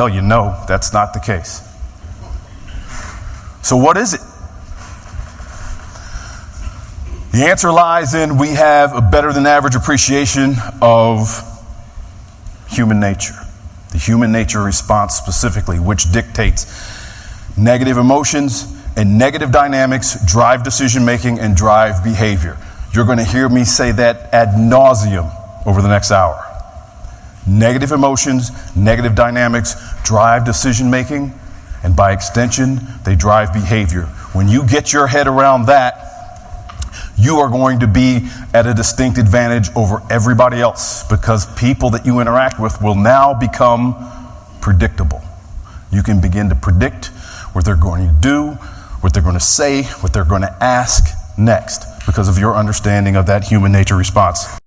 tell you no, that's not the case. So, what is it? The answer lies in we have a better than average appreciation of human nature, the human nature response specifically, which dictates negative emotions and negative dynamics drive decision making and drive behavior. You're going to hear me say that ad nauseum over the next hour. Negative emotions, negative dynamics drive decision making, and by extension, they drive behavior. When you get your head around that, you are going to be at a distinct advantage over everybody else because people that you interact with will now become predictable. You can begin to predict what they're going to do, what they're going to say, what they're going to ask next because of your understanding of that human nature response.